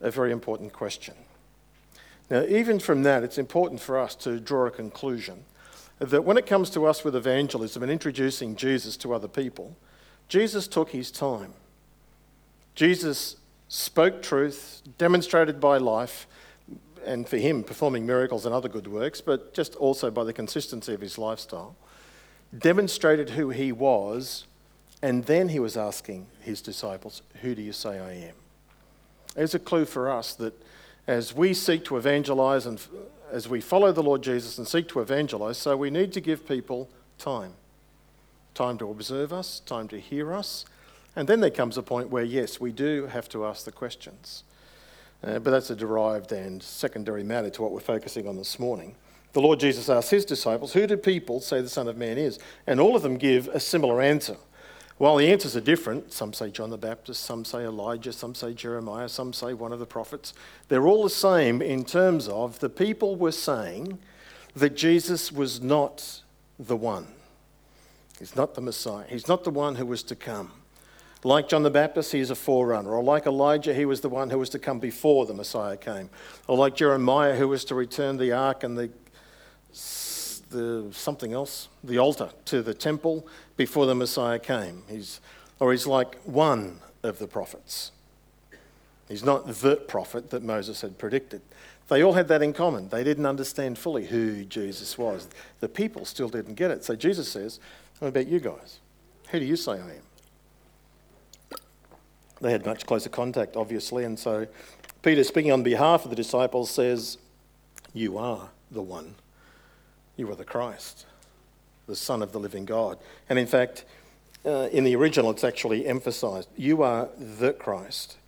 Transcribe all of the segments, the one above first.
a very important question. Now, even from that, it's important for us to draw a conclusion that when it comes to us with evangelism and introducing Jesus to other people, Jesus took his time. Jesus spoke truth, demonstrated by life, and for him, performing miracles and other good works, but just also by the consistency of his lifestyle, demonstrated who he was, and then he was asking his disciples, Who do you say I am? There's a clue for us that as we seek to evangelize and as we follow the Lord Jesus and seek to evangelize, so we need to give people time time to observe us, time to hear us. And then there comes a point where, yes, we do have to ask the questions. Uh, but that's a derived and secondary matter to what we're focusing on this morning. The Lord Jesus asked his disciples, Who do people say the Son of Man is? And all of them give a similar answer. While the answers are different, some say John the Baptist, some say Elijah, some say Jeremiah, some say one of the prophets, they're all the same in terms of the people were saying that Jesus was not the one. He's not the Messiah. He's not the one who was to come. Like John the Baptist, he is a forerunner. Or like Elijah, he was the one who was to come before the Messiah came. Or like Jeremiah, who was to return the ark and the the something else, the altar to the temple before the Messiah came. He's, or he's like one of the prophets. He's not the prophet that Moses had predicted. They all had that in common. They didn't understand fully who Jesus was. The people still didn't get it. So Jesus says, What about you guys? Who do you say I am? They had much closer contact, obviously, and so Peter, speaking on behalf of the disciples, says, You are the one you are the Christ, the Son of the living God. And in fact, uh, in the original, it's actually emphasized you are the Christ,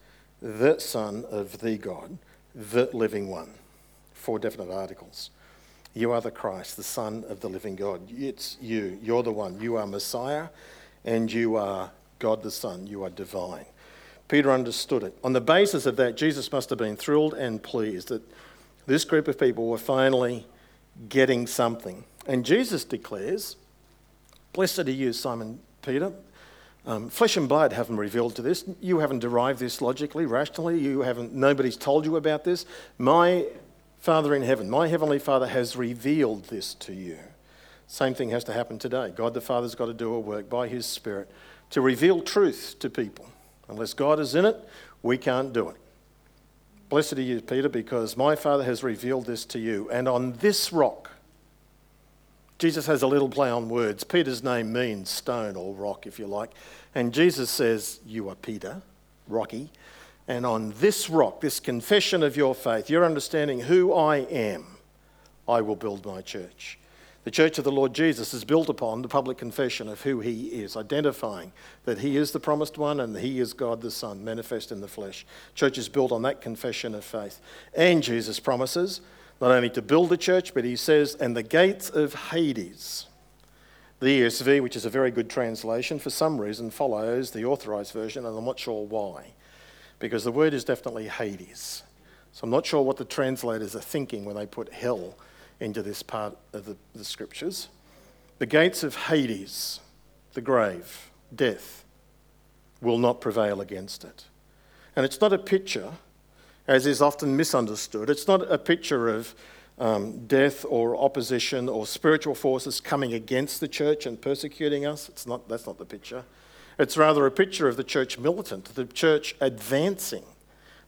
the Son of the God, the living one. Four definite articles. You are the Christ, the Son of the living God. It's you. You're the one. You are Messiah, and you are God the Son. You are divine. Peter understood it. On the basis of that, Jesus must have been thrilled and pleased that this group of people were finally getting something. And Jesus declares, Blessed are you, Simon Peter. Um, flesh and blood haven't revealed to this. You haven't derived this logically, rationally. You haven't. Nobody's told you about this. My Father in heaven, my heavenly Father, has revealed this to you. Same thing has to happen today. God the Father's got to do a work by His Spirit to reveal truth to people. Unless God is in it, we can't do it. Blessed are you, Peter, because my Father has revealed this to you. And on this rock, Jesus has a little play on words. Peter's name means stone or rock, if you like. And Jesus says, You are Peter, Rocky. And on this rock, this confession of your faith, your understanding who I am, I will build my church. The church of the Lord Jesus is built upon the public confession of who he is, identifying that he is the promised one and he is God the Son, manifest in the flesh. Church is built on that confession of faith. And Jesus promises not only to build the church, but he says, and the gates of Hades. The ESV, which is a very good translation, for some reason follows the authorized version, and I'm not sure why, because the word is definitely Hades. So I'm not sure what the translators are thinking when they put hell into this part of the, the scriptures. The gates of Hades, the grave, death, will not prevail against it. And it's not a picture, as is often misunderstood, it's not a picture of um, death or opposition or spiritual forces coming against the church and persecuting us. It's not, that's not the picture. It's rather a picture of the church militant, the church advancing,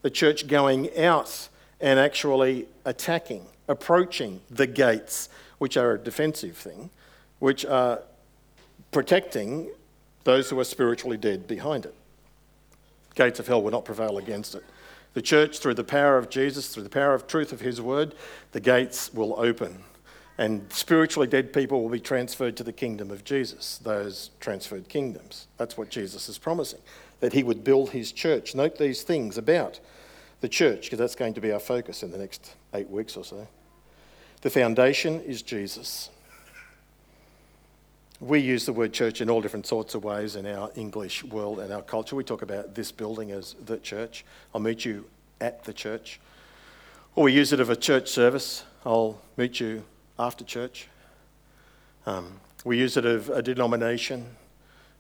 the church going out and actually attacking approaching the gates, which are a defensive thing, which are protecting those who are spiritually dead behind it. Gates of hell will not prevail against it. The church, through the power of Jesus, through the power of truth of his word, the gates will open. And spiritually dead people will be transferred to the kingdom of Jesus, those transferred kingdoms. That's what Jesus is promising, that he would build his church. Note these things about the church, because that's going to be our focus in the next eight weeks or so. The foundation is Jesus. We use the word church in all different sorts of ways in our English world and our culture. We talk about this building as the church. I'll meet you at the church. Or we use it of a church service. I'll meet you after church. Um, we use it of a denomination.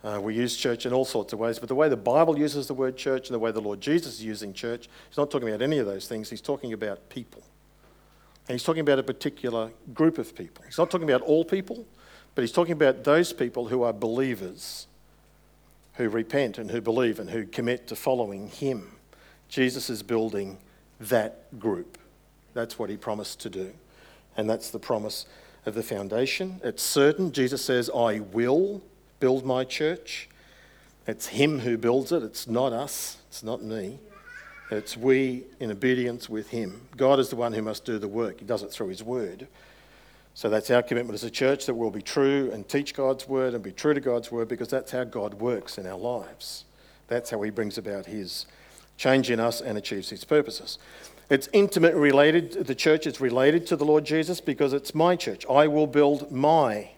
Uh, we use church in all sorts of ways, but the way the Bible uses the word church and the way the Lord Jesus is using church, he's not talking about any of those things. He's talking about people. And he's talking about a particular group of people. He's not talking about all people, but he's talking about those people who are believers, who repent and who believe and who commit to following him. Jesus is building that group. That's what he promised to do. And that's the promise of the foundation. It's certain. Jesus says, I will build my church. It's Him who builds it, it's not us, it's not me. It's we in obedience with Him. God is the one who must do the work, He does it through His word. So that's our commitment as a church that we'll be true and teach God's word and be true to God's word because that's how God works in our lives. That's how He brings about His change in us and achieves His purposes. It's intimately related, the church is related to the Lord Jesus because it's my church. I will build my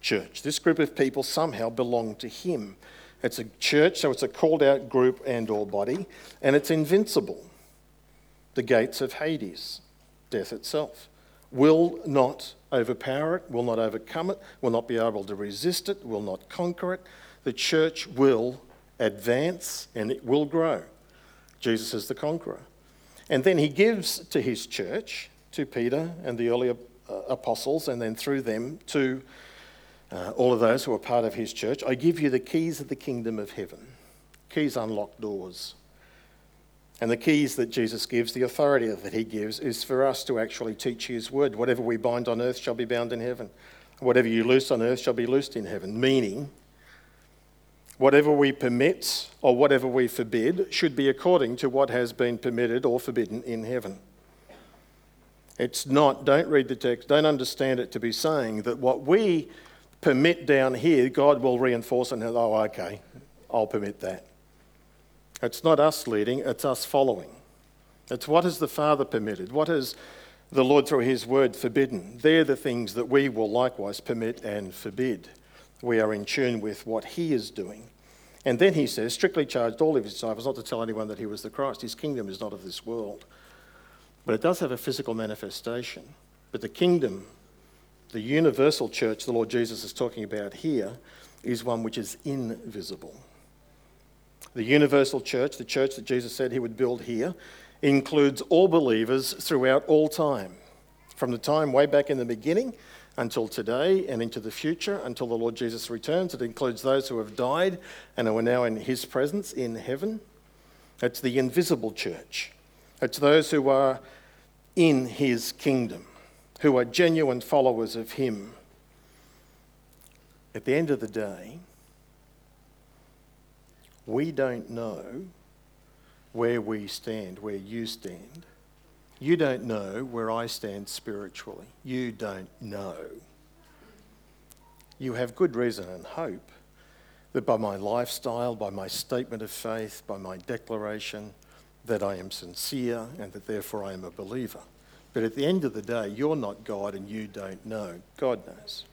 church. This group of people somehow belong to him. It's a church, so it's a called out group and or body, and it's invincible. The gates of Hades, death itself, will not overpower it, will not overcome it, will not be able to resist it, will not conquer it. The church will advance and it will grow. Jesus is the conqueror. And then he gives to his church, to Peter and the earlier uh, apostles, and then through them to uh, all of those who are part of his church, I give you the keys of the kingdom of heaven. Keys unlock doors. And the keys that Jesus gives, the authority that he gives, is for us to actually teach his word. Whatever we bind on earth shall be bound in heaven. Whatever you loose on earth shall be loosed in heaven. Meaning, whatever we permit or whatever we forbid should be according to what has been permitted or forbidden in heaven. It's not, don't read the text, don't understand it to be saying that what we permit down here, God will reinforce and, oh, okay, I'll permit that. It's not us leading, it's us following. It's what has the Father permitted? What has the Lord, through His word, forbidden? They're the things that we will likewise permit and forbid. We are in tune with what He is doing. And then He says, strictly charged all of His disciples not to tell anyone that He was the Christ. His kingdom is not of this world. But it does have a physical manifestation. But the kingdom the universal church the Lord Jesus is talking about here is one which is invisible. The universal church, the church that Jesus said he would build here, includes all believers throughout all time, from the time way back in the beginning until today and into the future until the Lord Jesus returns. It includes those who have died and who are now in his presence in heaven. It's the invisible church, it's those who are in his kingdom who are genuine followers of Him. At the end of the day, we don't know where we stand, where you stand. You don't know where I stand spiritually. You don't know. You have good reason and hope that by my lifestyle, by my statement of faith, by my declaration, that I am sincere and that therefore I am a believer. But at the end of the day, you're not God and you don't know. God knows.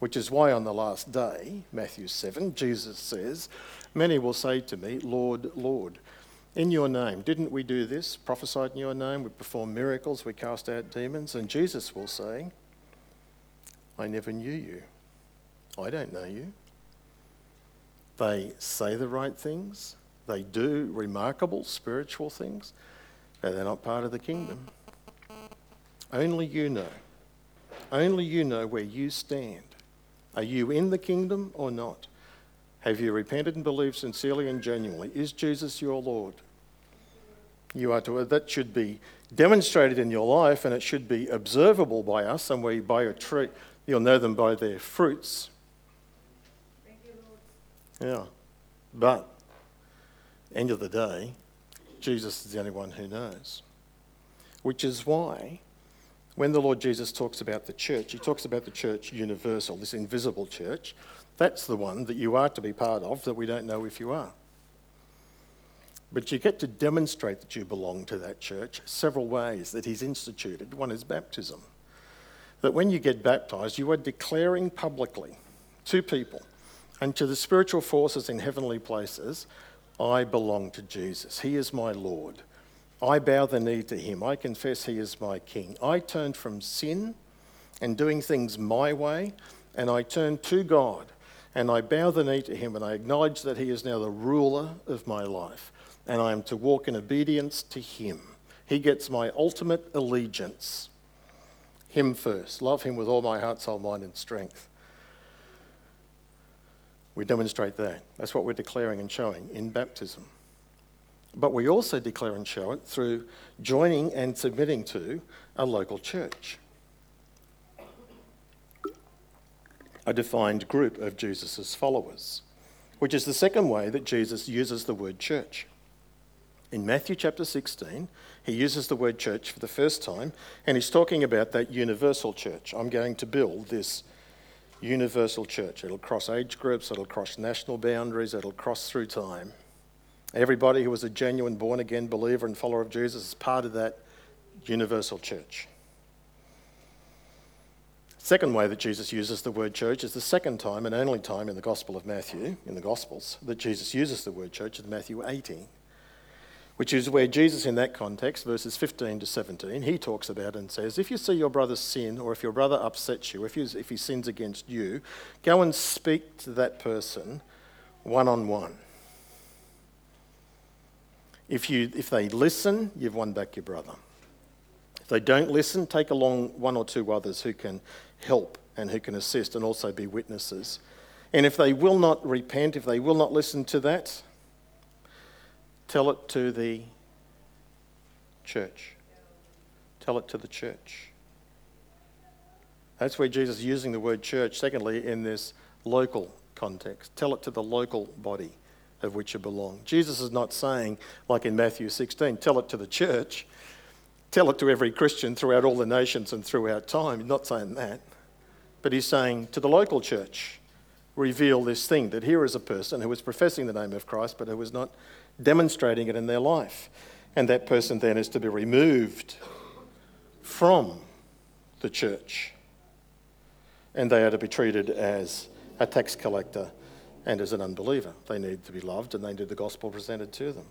Which is why on the last day, Matthew 7, Jesus says, Many will say to me, Lord, Lord, in your name, didn't we do this? Prophesied in your name, we performed miracles, we cast out demons. And Jesus will say, I never knew you. I don't know you. They say the right things, they do remarkable spiritual things, but they're not part of the kingdom. Only you know. Only you know where you stand. Are you in the kingdom or not? Have you repented and believed sincerely and genuinely? Is Jesus your Lord? You are to that should be demonstrated in your life and it should be observable by us and we by a tree you'll know them by their fruits. Thank you, Lord. yeah. But end of the day, Jesus is the only one who knows. Which is why when the Lord Jesus talks about the church, he talks about the church universal, this invisible church. That's the one that you are to be part of that we don't know if you are. But you get to demonstrate that you belong to that church several ways that he's instituted. One is baptism. That when you get baptized, you are declaring publicly to people and to the spiritual forces in heavenly places, I belong to Jesus. He is my Lord. I bow the knee to him. I confess he is my king. I turn from sin and doing things my way, and I turn to God. and I bow the knee to him and I acknowledge that he is now the ruler of my life and I am to walk in obedience to him. He gets my ultimate allegiance. Him first. Love him with all my heart, soul, mind, and strength. We demonstrate that. That's what we're declaring and showing in baptism. But we also declare and show it through joining and submitting to a local church. a defined group of Jesus' followers, which is the second way that Jesus uses the word church. In Matthew chapter 16, he uses the word church for the first time, and he's talking about that universal church. I'm going to build this universal church. It'll cross age groups, it'll cross national boundaries, it'll cross through time. Everybody who was a genuine born again believer and follower of Jesus is part of that universal church. Second way that Jesus uses the word church is the second time and only time in the Gospel of Matthew, in the Gospels, that Jesus uses the word church in Matthew 18, which is where Jesus, in that context, verses 15 to 17, he talks about and says, If you see your brother sin, or if your brother upsets you, if, if he sins against you, go and speak to that person one on one. If, you, if they listen, you've won back your brother. If they don't listen, take along one or two others who can help and who can assist and also be witnesses. And if they will not repent, if they will not listen to that, tell it to the church. Tell it to the church. That's where Jesus is using the word church, secondly, in this local context. Tell it to the local body of which you belong. Jesus is not saying, like in Matthew 16, tell it to the church, tell it to every Christian throughout all the nations and throughout time. He's not saying that. But he's saying to the local church, reveal this thing that here is a person who is professing the name of Christ, but who is not demonstrating it in their life. And that person then is to be removed from the church. And they are to be treated as a tax collector and as an unbeliever. They need to be loved and they need the gospel presented to them.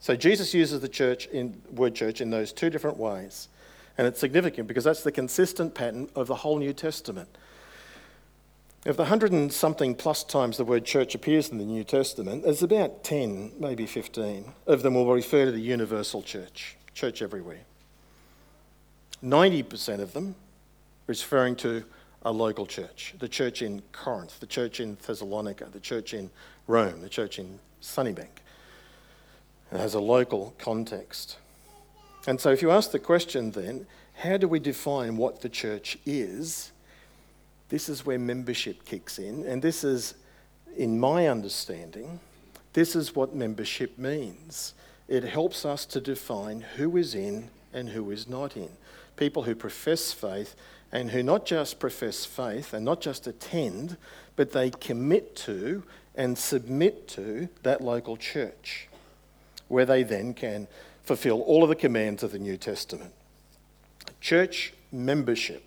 So Jesus uses the church in word church in those two different ways. And it's significant because that's the consistent pattern of the whole New Testament. Of the hundred and something plus times the word church appears in the New Testament, there's about 10, maybe 15 of them will refer to the universal church, church everywhere. 90% of them referring to a local church, the church in Corinth, the church in Thessalonica, the church in Rome, the church in Sunnybank. It has a local context. And so, if you ask the question then, how do we define what the church is? This is where membership kicks in. And this is, in my understanding, this is what membership means. It helps us to define who is in and who is not in. People who profess faith and who not just profess faith and not just attend, but they commit to and submit to that local church, where they then can fulfill all of the commands of the New Testament. Church membership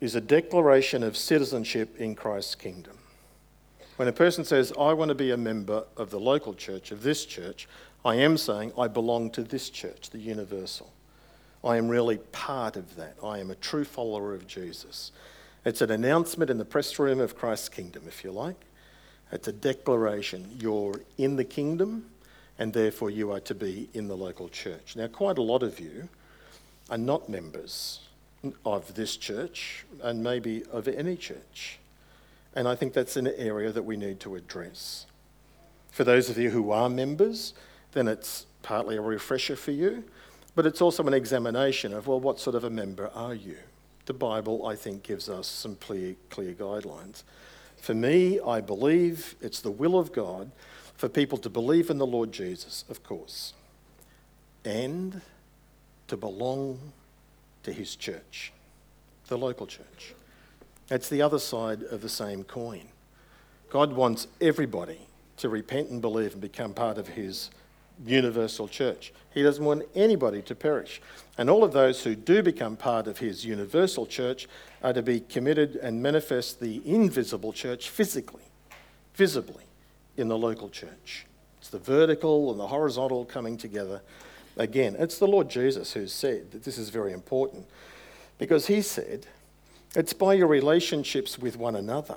is a declaration of citizenship in Christ's kingdom. When a person says, I want to be a member of the local church, of this church, I am saying I belong to this church, the universal. I am really part of that. I am a true follower of Jesus. It's an announcement in the press room of Christ's kingdom, if you like. It's a declaration. You're in the kingdom, and therefore you are to be in the local church. Now, quite a lot of you are not members of this church and maybe of any church. And I think that's an area that we need to address. For those of you who are members, then it's partly a refresher for you, but it's also an examination of, well, what sort of a member are you? The Bible, I think, gives us some clear, clear guidelines. For me, I believe it's the will of God for people to believe in the Lord Jesus, of course, and to belong to his church, the local church. That's the other side of the same coin. God wants everybody to repent and believe and become part of his universal church. He doesn't want anybody to perish. And all of those who do become part of his universal church are to be committed and manifest the invisible church physically, visibly in the local church. It's the vertical and the horizontal coming together. Again, it's the Lord Jesus who said that this is very important because he said, It's by your relationships with one another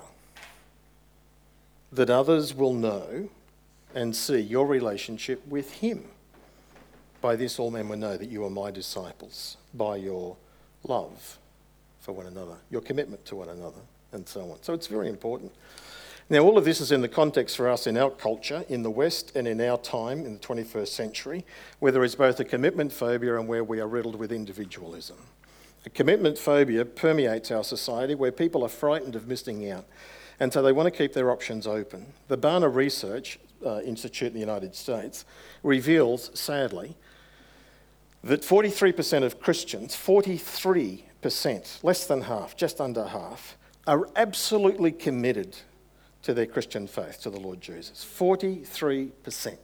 that others will know and see your relationship with Him. By this, all men will know that you are my disciples, by your love for one another, your commitment to one another, and so on. So it's very important. Now, all of this is in the context for us in our culture, in the West, and in our time in the 21st century, where there is both a commitment phobia and where we are riddled with individualism. A commitment phobia permeates our society where people are frightened of missing out, and so they want to keep their options open. The Barna Research uh, Institute in the United States reveals, sadly, that 43% of Christians, 43%, less than half, just under half, are absolutely committed to their Christian faith, to the Lord Jesus. 43%.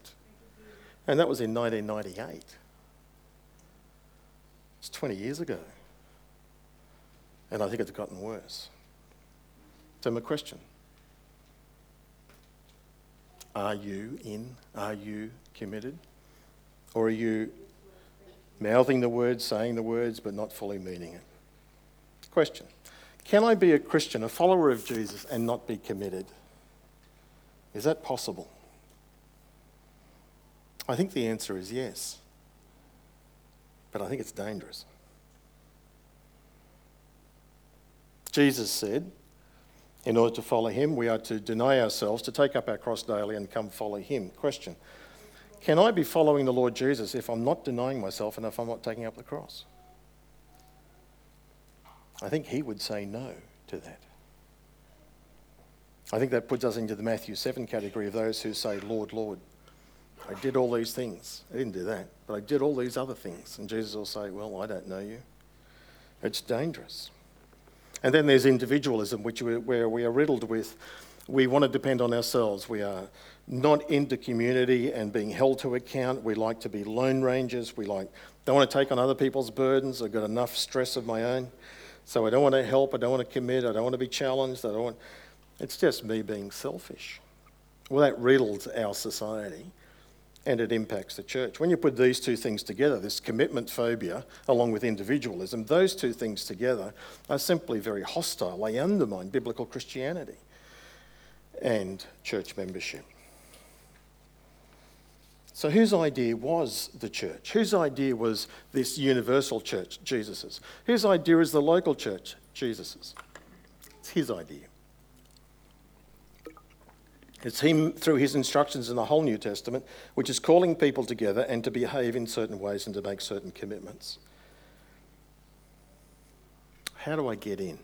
And that was in 1998. It's 20 years ago. And I think it's gotten worse. So, my question Are you in? Are you committed? Or are you mouthing the words, saying the words, but not fully meaning it? Question Can I be a Christian, a follower of Jesus, and not be committed? Is that possible? I think the answer is yes. But I think it's dangerous. Jesus said, in order to follow him, we are to deny ourselves, to take up our cross daily and come follow him. Question Can I be following the Lord Jesus if I'm not denying myself and if I'm not taking up the cross? I think he would say no to that. I think that puts us into the Matthew 7 category of those who say, Lord, Lord, I did all these things. I didn't do that, but I did all these other things. And Jesus will say, Well, I don't know you. It's dangerous. And then there's individualism, which we, where we are riddled with. We want to depend on ourselves. We are not into community and being held to account. We like to be lone rangers. We like don't want to take on other people's burdens. I've got enough stress of my own, so I don't want to help. I don't want to commit. I don't want to be challenged. I don't want. It's just me being selfish. Well, that riddles our society and it impacts the church. When you put these two things together, this commitment phobia along with individualism, those two things together are simply very hostile. They undermine biblical Christianity and church membership. So, whose idea was the church? Whose idea was this universal church, Jesus's? Whose idea is the local church, Jesus's? It's his idea. It's him through his instructions in the whole New Testament, which is calling people together and to behave in certain ways and to make certain commitments. How do I get in?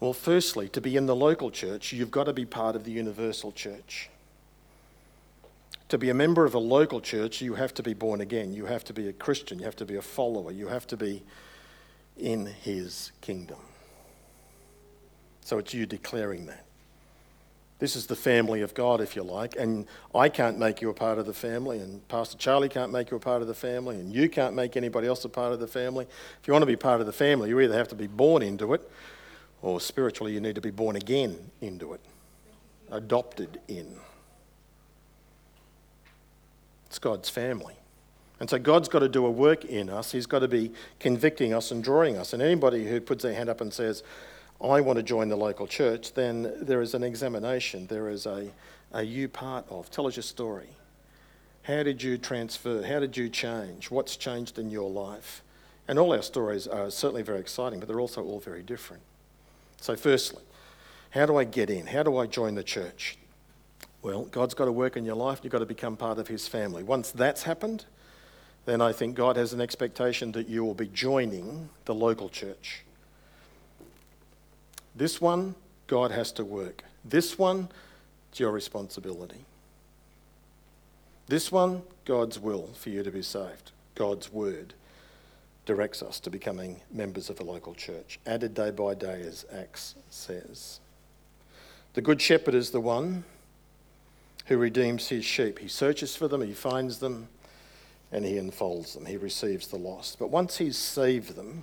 Well, firstly, to be in the local church, you've got to be part of the universal church. To be a member of a local church, you have to be born again. You have to be a Christian. You have to be a follower. You have to be in his kingdom. So it's you declaring that. This is the family of God, if you like, and I can't make you a part of the family, and Pastor Charlie can't make you a part of the family, and you can't make anybody else a part of the family. If you want to be part of the family, you either have to be born into it, or spiritually, you need to be born again into it, adopted in. It's God's family. And so God's got to do a work in us. He's got to be convicting us and drawing us. And anybody who puts their hand up and says, I want to join the local church, then there is an examination. There is a, a you part of. Tell us your story. How did you transfer? How did you change? What's changed in your life? And all our stories are certainly very exciting, but they're also all very different. So, firstly, how do I get in? How do I join the church? Well, God's got to work in your life. You've got to become part of His family. Once that's happened, then I think God has an expectation that you will be joining the local church. This one, God has to work. This one, it's your responsibility. This one, God's will for you to be saved. God's word directs us to becoming members of a local church, added day by day, as Acts says. The Good Shepherd is the one who redeems his sheep. He searches for them, he finds them, and he enfolds them. He receives the lost. But once he's saved them,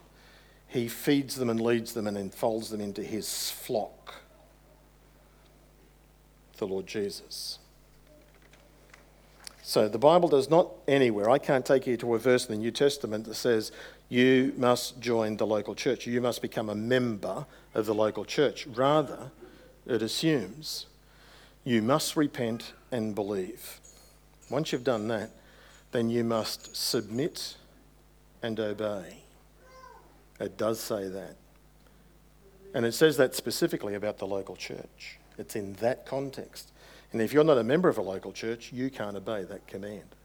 he feeds them and leads them and enfolds them into his flock, the Lord Jesus. So the Bible does not anywhere, I can't take you to a verse in the New Testament that says you must join the local church, you must become a member of the local church. Rather, it assumes you must repent and believe. Once you've done that, then you must submit and obey. It does say that. And it says that specifically about the local church. It's in that context. And if you're not a member of a local church, you can't obey that command.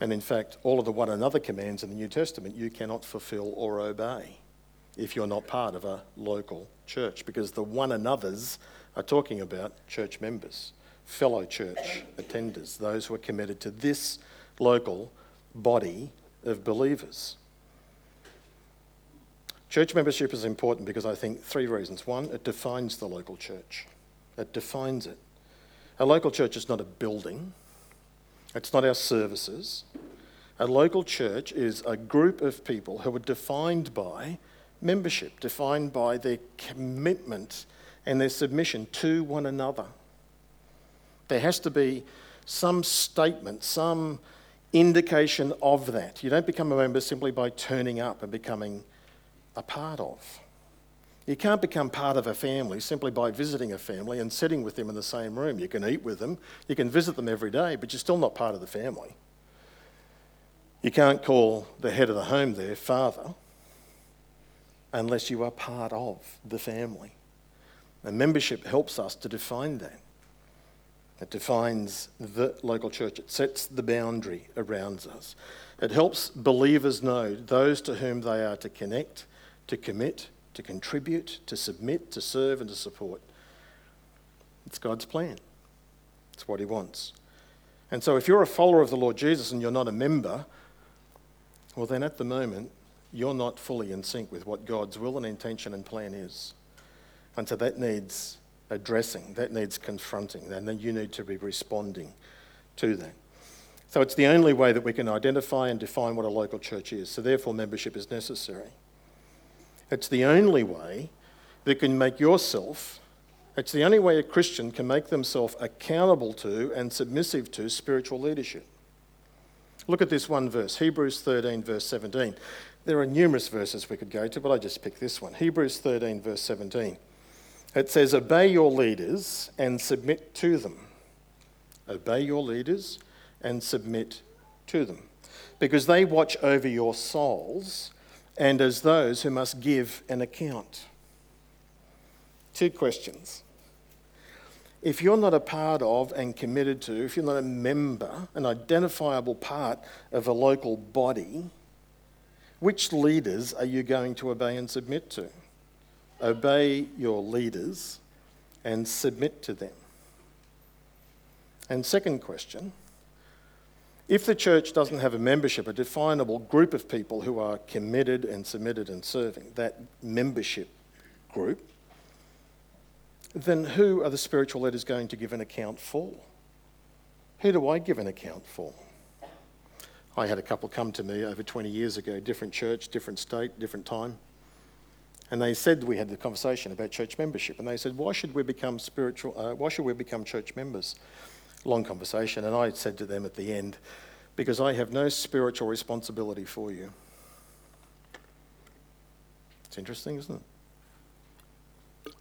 And in fact, all of the one another commands in the New Testament you cannot fulfill or obey if you're not part of a local church, because the one another's are talking about church members, fellow church attenders, those who are committed to this local body of believers. Church membership is important because I think three reasons. One, it defines the local church. It defines it. A local church is not a building, it's not our services. A local church is a group of people who are defined by membership, defined by their commitment and their submission to one another. There has to be some statement, some indication of that. You don't become a member simply by turning up and becoming a part of. You can't become part of a family simply by visiting a family and sitting with them in the same room. You can eat with them, you can visit them every day, but you're still not part of the family. You can't call the head of the home their father unless you are part of the family. And membership helps us to define that. It defines the local church, it sets the boundary around us. It helps believers know those to whom they are to connect, to commit, to contribute, to submit, to serve, and to support. It's God's plan. It's what He wants. And so, if you're a follower of the Lord Jesus and you're not a member, well, then at the moment, you're not fully in sync with what God's will and intention and plan is. And so that needs addressing, that needs confronting, and then you need to be responding to that. So it's the only way that we can identify and define what a local church is. So therefore, membership is necessary. It's the only way that can make yourself, it's the only way a Christian can make themselves accountable to and submissive to spiritual leadership. Look at this one verse, Hebrews 13, verse 17. There are numerous verses we could go to, but I just picked this one. Hebrews 13, verse 17. It says, Obey your leaders and submit to them. Obey your leaders and submit to them. Because they watch over your souls and as those who must give an account. Two questions. If you're not a part of and committed to, if you're not a member, an identifiable part of a local body, which leaders are you going to obey and submit to? Obey your leaders and submit to them. And second question if the church doesn't have a membership, a definable group of people who are committed and submitted and serving, that membership group, then who are the spiritual leaders going to give an account for? Who do I give an account for? I had a couple come to me over 20 years ago, different church, different state, different time. And they said, we had the conversation about church membership, and they said, why should we become spiritual, uh, why should we become church members? Long conversation, and I said to them at the end, because I have no spiritual responsibility for you. It's interesting, isn't it?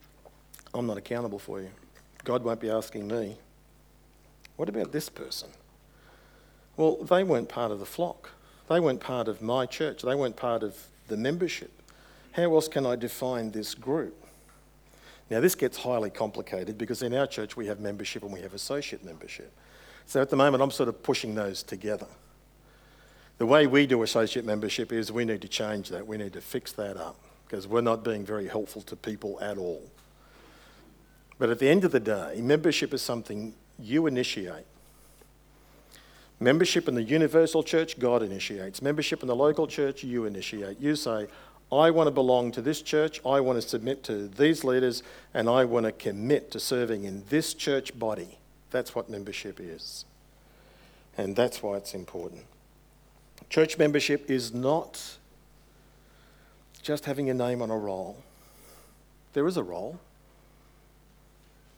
I'm not accountable for you. God won't be asking me, what about this person? Well, they weren't part of the flock. They weren't part of my church. They weren't part of the membership. How else can I define this group? Now, this gets highly complicated because in our church we have membership and we have associate membership. So at the moment, I'm sort of pushing those together. The way we do associate membership is we need to change that. We need to fix that up because we're not being very helpful to people at all. But at the end of the day, membership is something you initiate. Membership in the universal church, God initiates. Membership in the local church, you initiate. You say, I want to belong to this church, I want to submit to these leaders, and I want to commit to serving in this church body. That's what membership is. And that's why it's important. Church membership is not just having your name on a roll. There is a roll,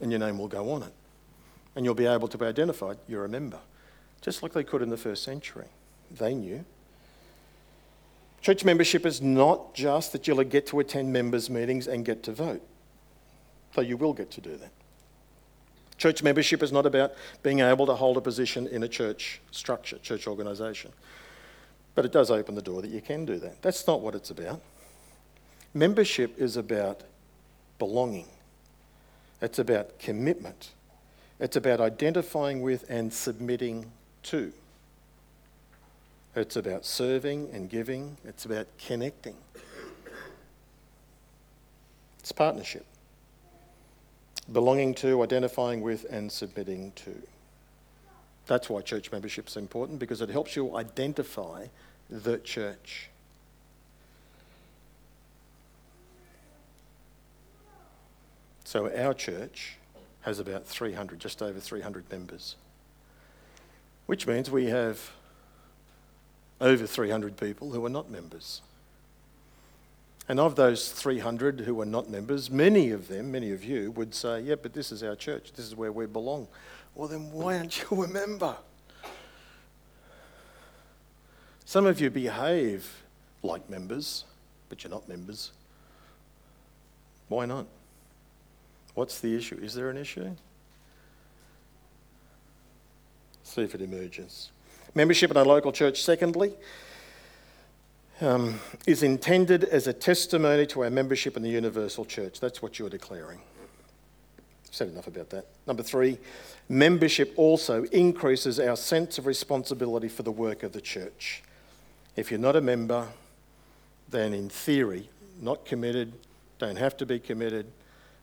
and your name will go on it. and you'll be able to be identified, you're a member. Just like they could in the first century. They knew. Church membership is not just that you'll get to attend members' meetings and get to vote, though you will get to do that. Church membership is not about being able to hold a position in a church structure, church organisation. But it does open the door that you can do that. That's not what it's about. Membership is about belonging, it's about commitment, it's about identifying with and submitting to. It's about serving and giving, it's about connecting. It's partnership. Belonging to, identifying with, and submitting to. That's why church membership is important because it helps you identify the church. So our church has about 300, just over 300 members, which means we have over 300 people who are not members. And of those 300 who are not members, many of them, many of you, would say, Yeah, but this is our church. This is where we belong. Well, then why aren't you a member? Some of you behave like members, but you're not members. Why not? What's the issue? Is there an issue? See if it emerges. Membership in a local church, secondly, um, is intended as a testimony to our membership in the universal church. That's what you're declaring. Said enough about that. Number three, membership also increases our sense of responsibility for the work of the church. If you're not a member, then in theory, not committed, don't have to be committed,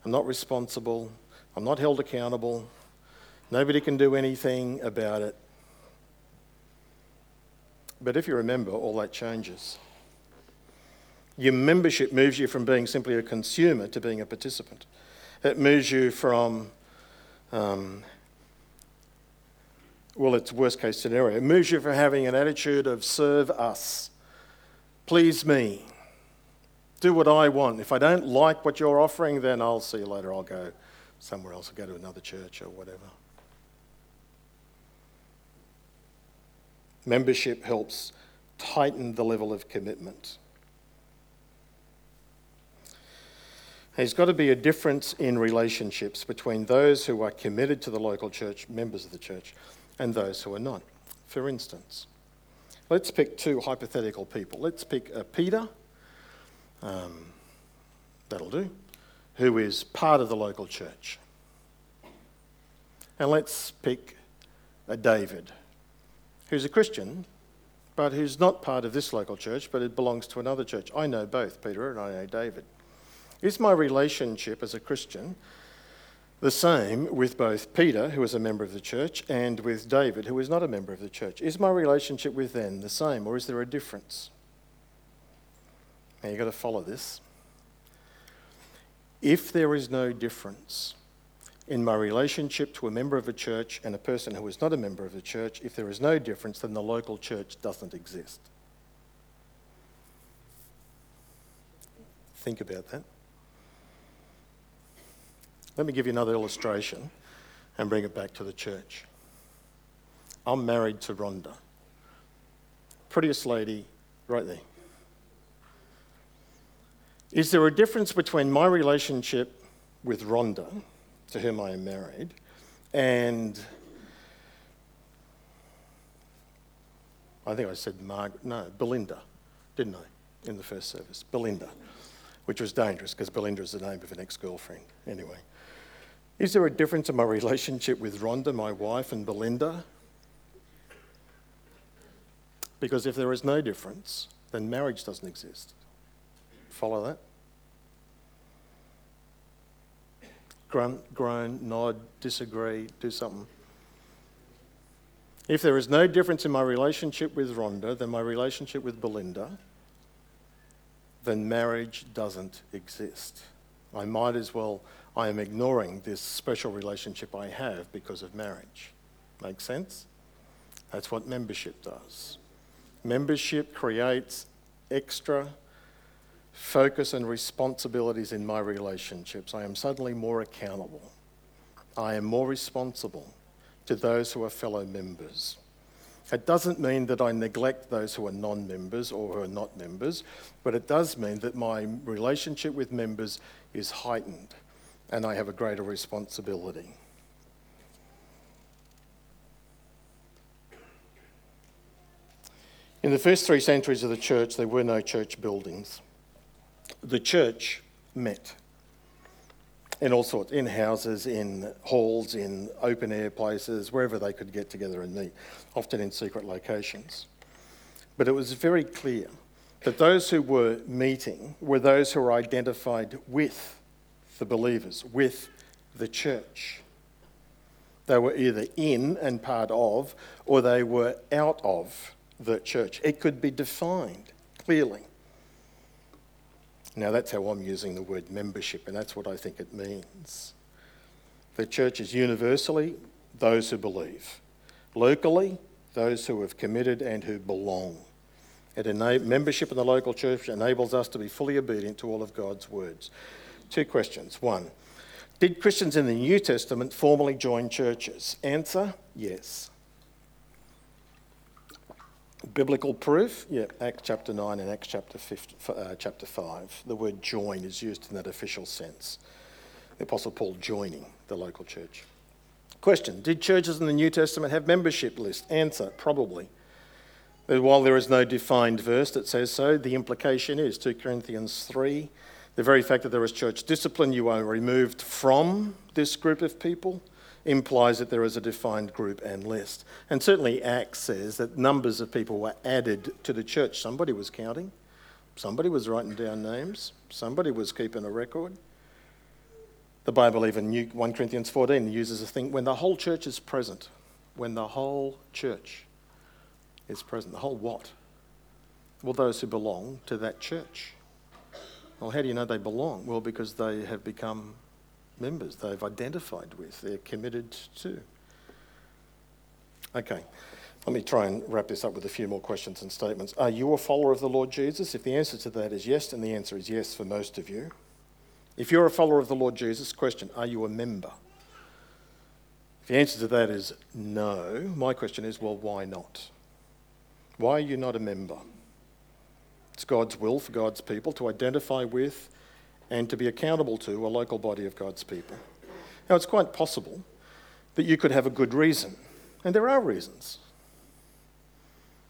I'm not responsible, I'm not held accountable, nobody can do anything about it. But if you remember, all that changes. Your membership moves you from being simply a consumer to being a participant. It moves you from, um, well, it's worst case scenario. It moves you from having an attitude of serve us, please me, do what I want. If I don't like what you're offering, then I'll see you later. I'll go somewhere else, I'll go to another church or whatever. Membership helps tighten the level of commitment. There's got to be a difference in relationships between those who are committed to the local church, members of the church, and those who are not. For instance, let's pick two hypothetical people. Let's pick uh, Peter, um, that'll do, who is part of the local church. And let's pick a David, who's a Christian, but who's not part of this local church, but it belongs to another church. I know both Peter and I know David. Is my relationship as a Christian the same with both Peter, who is a member of the church, and with David, who is not a member of the church? Is my relationship with them the same, or is there a difference? Now you've got to follow this. If there is no difference, in my relationship to a member of a church and a person who is not a member of the church, if there is no difference, then the local church doesn't exist. Think about that. Let me give you another illustration and bring it back to the church. I'm married to Rhonda. Prettiest lady right there. Is there a difference between my relationship with Rhonda to whom I am married, and I think I said Margaret, no, Belinda, didn't I, in the first service? Belinda, which was dangerous because Belinda is the name of an ex girlfriend. Anyway, is there a difference in my relationship with Rhonda, my wife, and Belinda? Because if there is no difference, then marriage doesn't exist. Follow that? Grunt, groan, nod, disagree, do something. If there is no difference in my relationship with Rhonda than my relationship with Belinda, then marriage doesn't exist. I might as well, I am ignoring this special relationship I have because of marriage. Make sense? That's what membership does. Membership creates extra focus and responsibilities in my relationships. I am suddenly more accountable. I am more responsible. to those who are fellow members. It doesn't mean that I neglect those who are non members or who are not members, but it does mean that my relationship with members is heightened and I have a greater responsibility. In the first three centuries of the church, there were no church buildings. The church met in all sorts, in houses, in halls, in open air places, wherever they could get together and meet, often in secret locations. But it was very clear that those who were meeting were those who were identified with the believers, with the church. They were either in and part of, or they were out of the church. It could be defined clearly. Now, that's how I'm using the word membership, and that's what I think it means. The church is universally those who believe, locally, those who have committed and who belong. It membership in the local church enables us to be fully obedient to all of God's words. Two questions. One, did Christians in the New Testament formally join churches? Answer yes. Biblical proof? Yeah, Acts chapter 9 and Acts chapter, 50, uh, chapter 5. The word join is used in that official sense. The Apostle Paul joining the local church. Question Did churches in the New Testament have membership lists? Answer Probably. While there is no defined verse that says so, the implication is 2 Corinthians 3 the very fact that there is church discipline, you are removed from this group of people implies that there is a defined group and list. And certainly Acts says that numbers of people were added to the church. Somebody was counting, somebody was writing down names, somebody was keeping a record. The Bible, even 1 Corinthians 14, uses a thing when the whole church is present. When the whole church is present. The whole what? Well, those who belong to that church. Well, how do you know they belong? Well, because they have become members they've identified with, they're committed to. Okay, let me try and wrap this up with a few more questions and statements. Are you a follower of the Lord Jesus? If the answer to that is yes, then the answer is yes for most of you. If you're a follower of the Lord Jesus, question, are you a member? If the answer to that is no, my question is, well, why not? Why are you not a member? It's God's will for God's people to identify with and to be accountable to a local body of God's people. Now, it's quite possible that you could have a good reason, and there are reasons.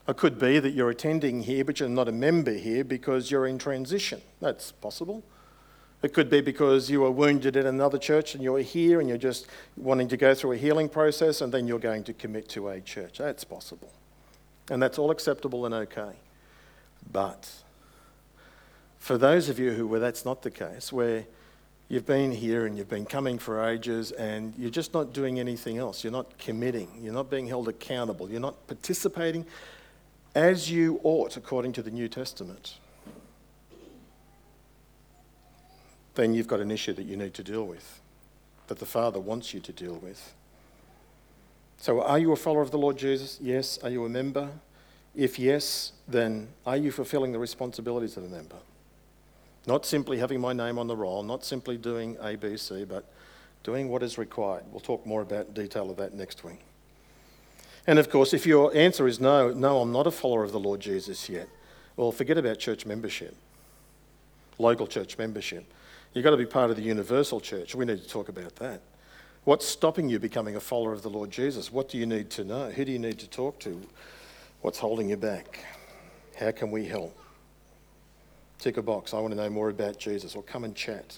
It could be that you're attending here, but you're not a member here because you're in transition. That's possible. It could be because you were wounded in another church and you're here and you're just wanting to go through a healing process and then you're going to commit to a church. That's possible. And that's all acceptable and okay. But for those of you who where that's not the case, where you've been here and you've been coming for ages and you're just not doing anything else, you're not committing, you're not being held accountable, you're not participating as you ought according to the New Testament, then you've got an issue that you need to deal with, that the Father wants you to deal with. So, are you a follower of the Lord Jesus? Yes. Are you a member? If yes, then are you fulfilling the responsibilities of a member? Not simply having my name on the roll, not simply doing A, B, C, but doing what is required. We'll talk more about detail of that next week. And of course, if your answer is no, no, I'm not a follower of the Lord Jesus yet, well, forget about church membership, local church membership. You've got to be part of the universal church. We need to talk about that. What's stopping you becoming a follower of the Lord Jesus? What do you need to know? Who do you need to talk to? What's holding you back? How can we help? Tick a box. I want to know more about Jesus, or come and chat.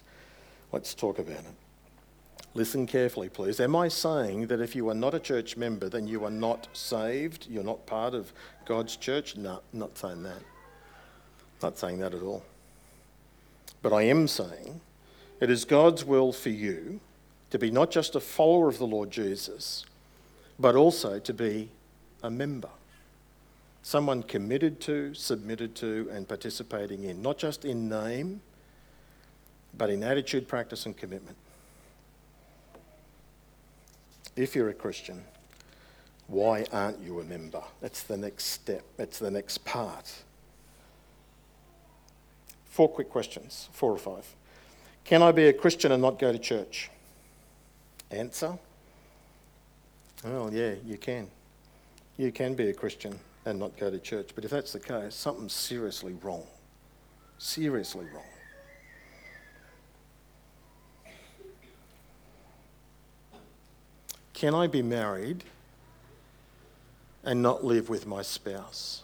Let's talk about it. Listen carefully, please. Am I saying that if you are not a church member, then you are not saved? You're not part of God's church? No, not saying that. Not saying that at all. But I am saying it is God's will for you to be not just a follower of the Lord Jesus, but also to be a member. Someone committed to, submitted to, and participating in, not just in name, but in attitude, practice, and commitment. If you're a Christian, why aren't you a member? That's the next step, that's the next part. Four quick questions, four or five. Can I be a Christian and not go to church? Answer Well, yeah, you can. You can be a Christian and not go to church. But if that's the case, something's seriously wrong. Seriously wrong. Can I be married and not live with my spouse?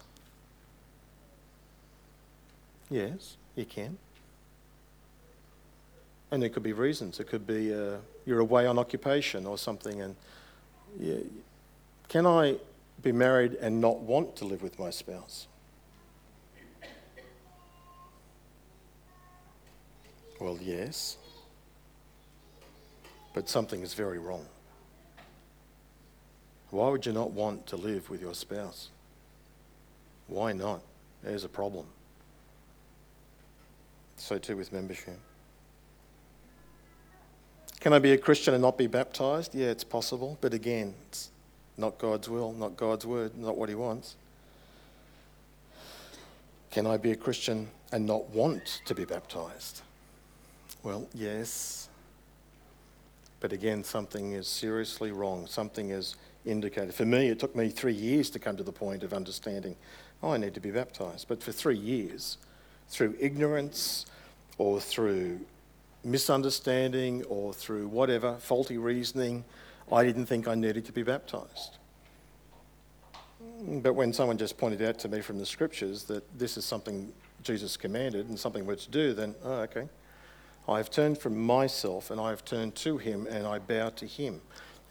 Yes, you can. And there could be reasons. It could be uh, you're away on occupation or something. And yeah, can I be married and not want to live with my spouse? Well, yes. But something is very wrong. Why would you not want to live with your spouse? Why not? There's a problem. So, too, with membership. Can I be a Christian and not be baptized? Yeah, it's possible. But again, it's not God's will, not God's word, not what He wants. Can I be a Christian and not want to be baptized? Well, yes. But again, something is seriously wrong. Something is indicated. For me, it took me three years to come to the point of understanding, oh, I need to be baptized. But for three years, through ignorance or through misunderstanding or through whatever, faulty reasoning, I didn't think I needed to be baptized. But when someone just pointed out to me from the scriptures that this is something Jesus commanded and something we're to do, then, oh, okay. I have turned from myself and I have turned to him and I bow to him.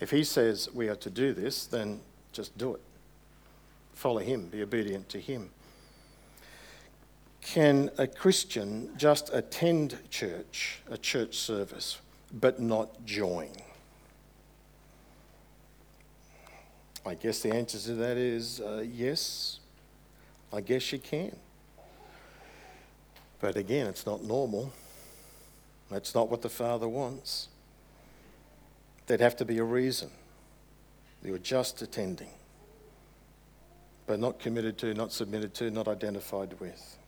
If he says we are to do this, then just do it. Follow him, be obedient to him. Can a Christian just attend church, a church service, but not join? I guess the answer to that is uh, yes, I guess you can. But again, it's not normal. That's not what the Father wants. There'd have to be a reason. You were just attending, but not committed to, not submitted to, not identified with.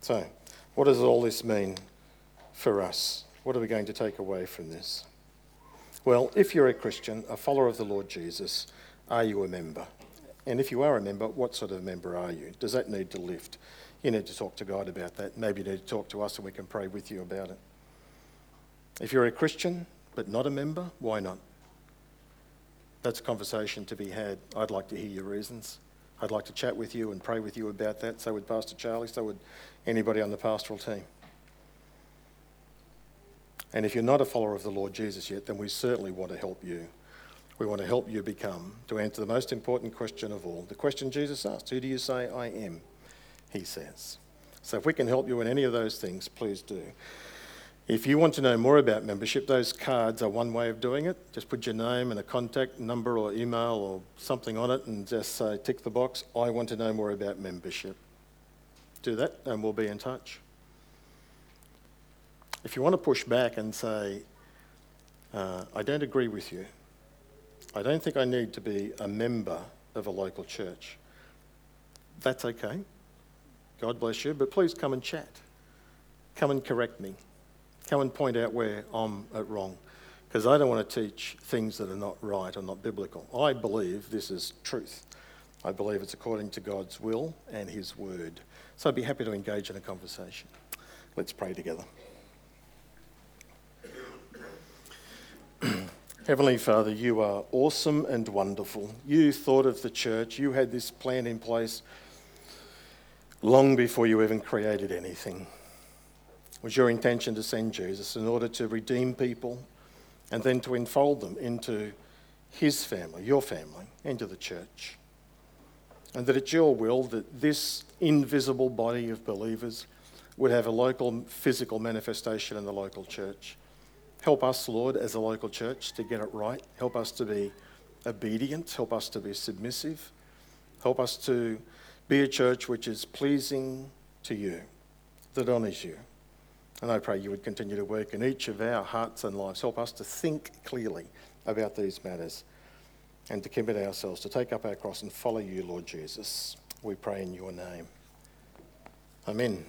So, what does all this mean for us? What are we going to take away from this? Well, if you're a Christian, a follower of the Lord Jesus, are you a member? And if you are a member, what sort of member are you? Does that need to lift? You need to talk to God about that. Maybe you need to talk to us and we can pray with you about it. If you're a Christian, but not a member? Why not? That's a conversation to be had. I'd like to hear your reasons. I'd like to chat with you and pray with you about that. So would Pastor Charlie, so would anybody on the pastoral team. And if you're not a follower of the Lord Jesus yet, then we certainly want to help you. We want to help you become, to answer the most important question of all the question Jesus asked Who do you say I am? He says. So if we can help you in any of those things, please do. If you want to know more about membership, those cards are one way of doing it. Just put your name and a contact number or email or something on it and just say, tick the box, I want to know more about membership. Do that and we'll be in touch. If you want to push back and say, uh, I don't agree with you, I don't think I need to be a member of a local church, that's okay. God bless you, but please come and chat. Come and correct me come and point out where I'm at wrong because I don't want to teach things that are not right or not biblical. I believe this is truth. I believe it's according to God's will and His word. So I'd be happy to engage in a conversation. Let's pray together. Heavenly Father, you are awesome and wonderful. You thought of the church, you had this plan in place long before you even created anything It was your intention to send Jesus in order to redeem people and then to enfold them into his family, your family, into the church. And that it's your will that this invisible body of believers would have a local physical manifestation in the local church. Help us, Lord, as a local church to get it right. Help us to be obedient. Help us to be submissive. Help us to be a church which is pleasing to you, that honours you. And I pray you would continue to work in each of our hearts and lives. Help us to think clearly about these matters and to commit ourselves to take up our cross and follow you, Lord Jesus. We pray in your name. Amen.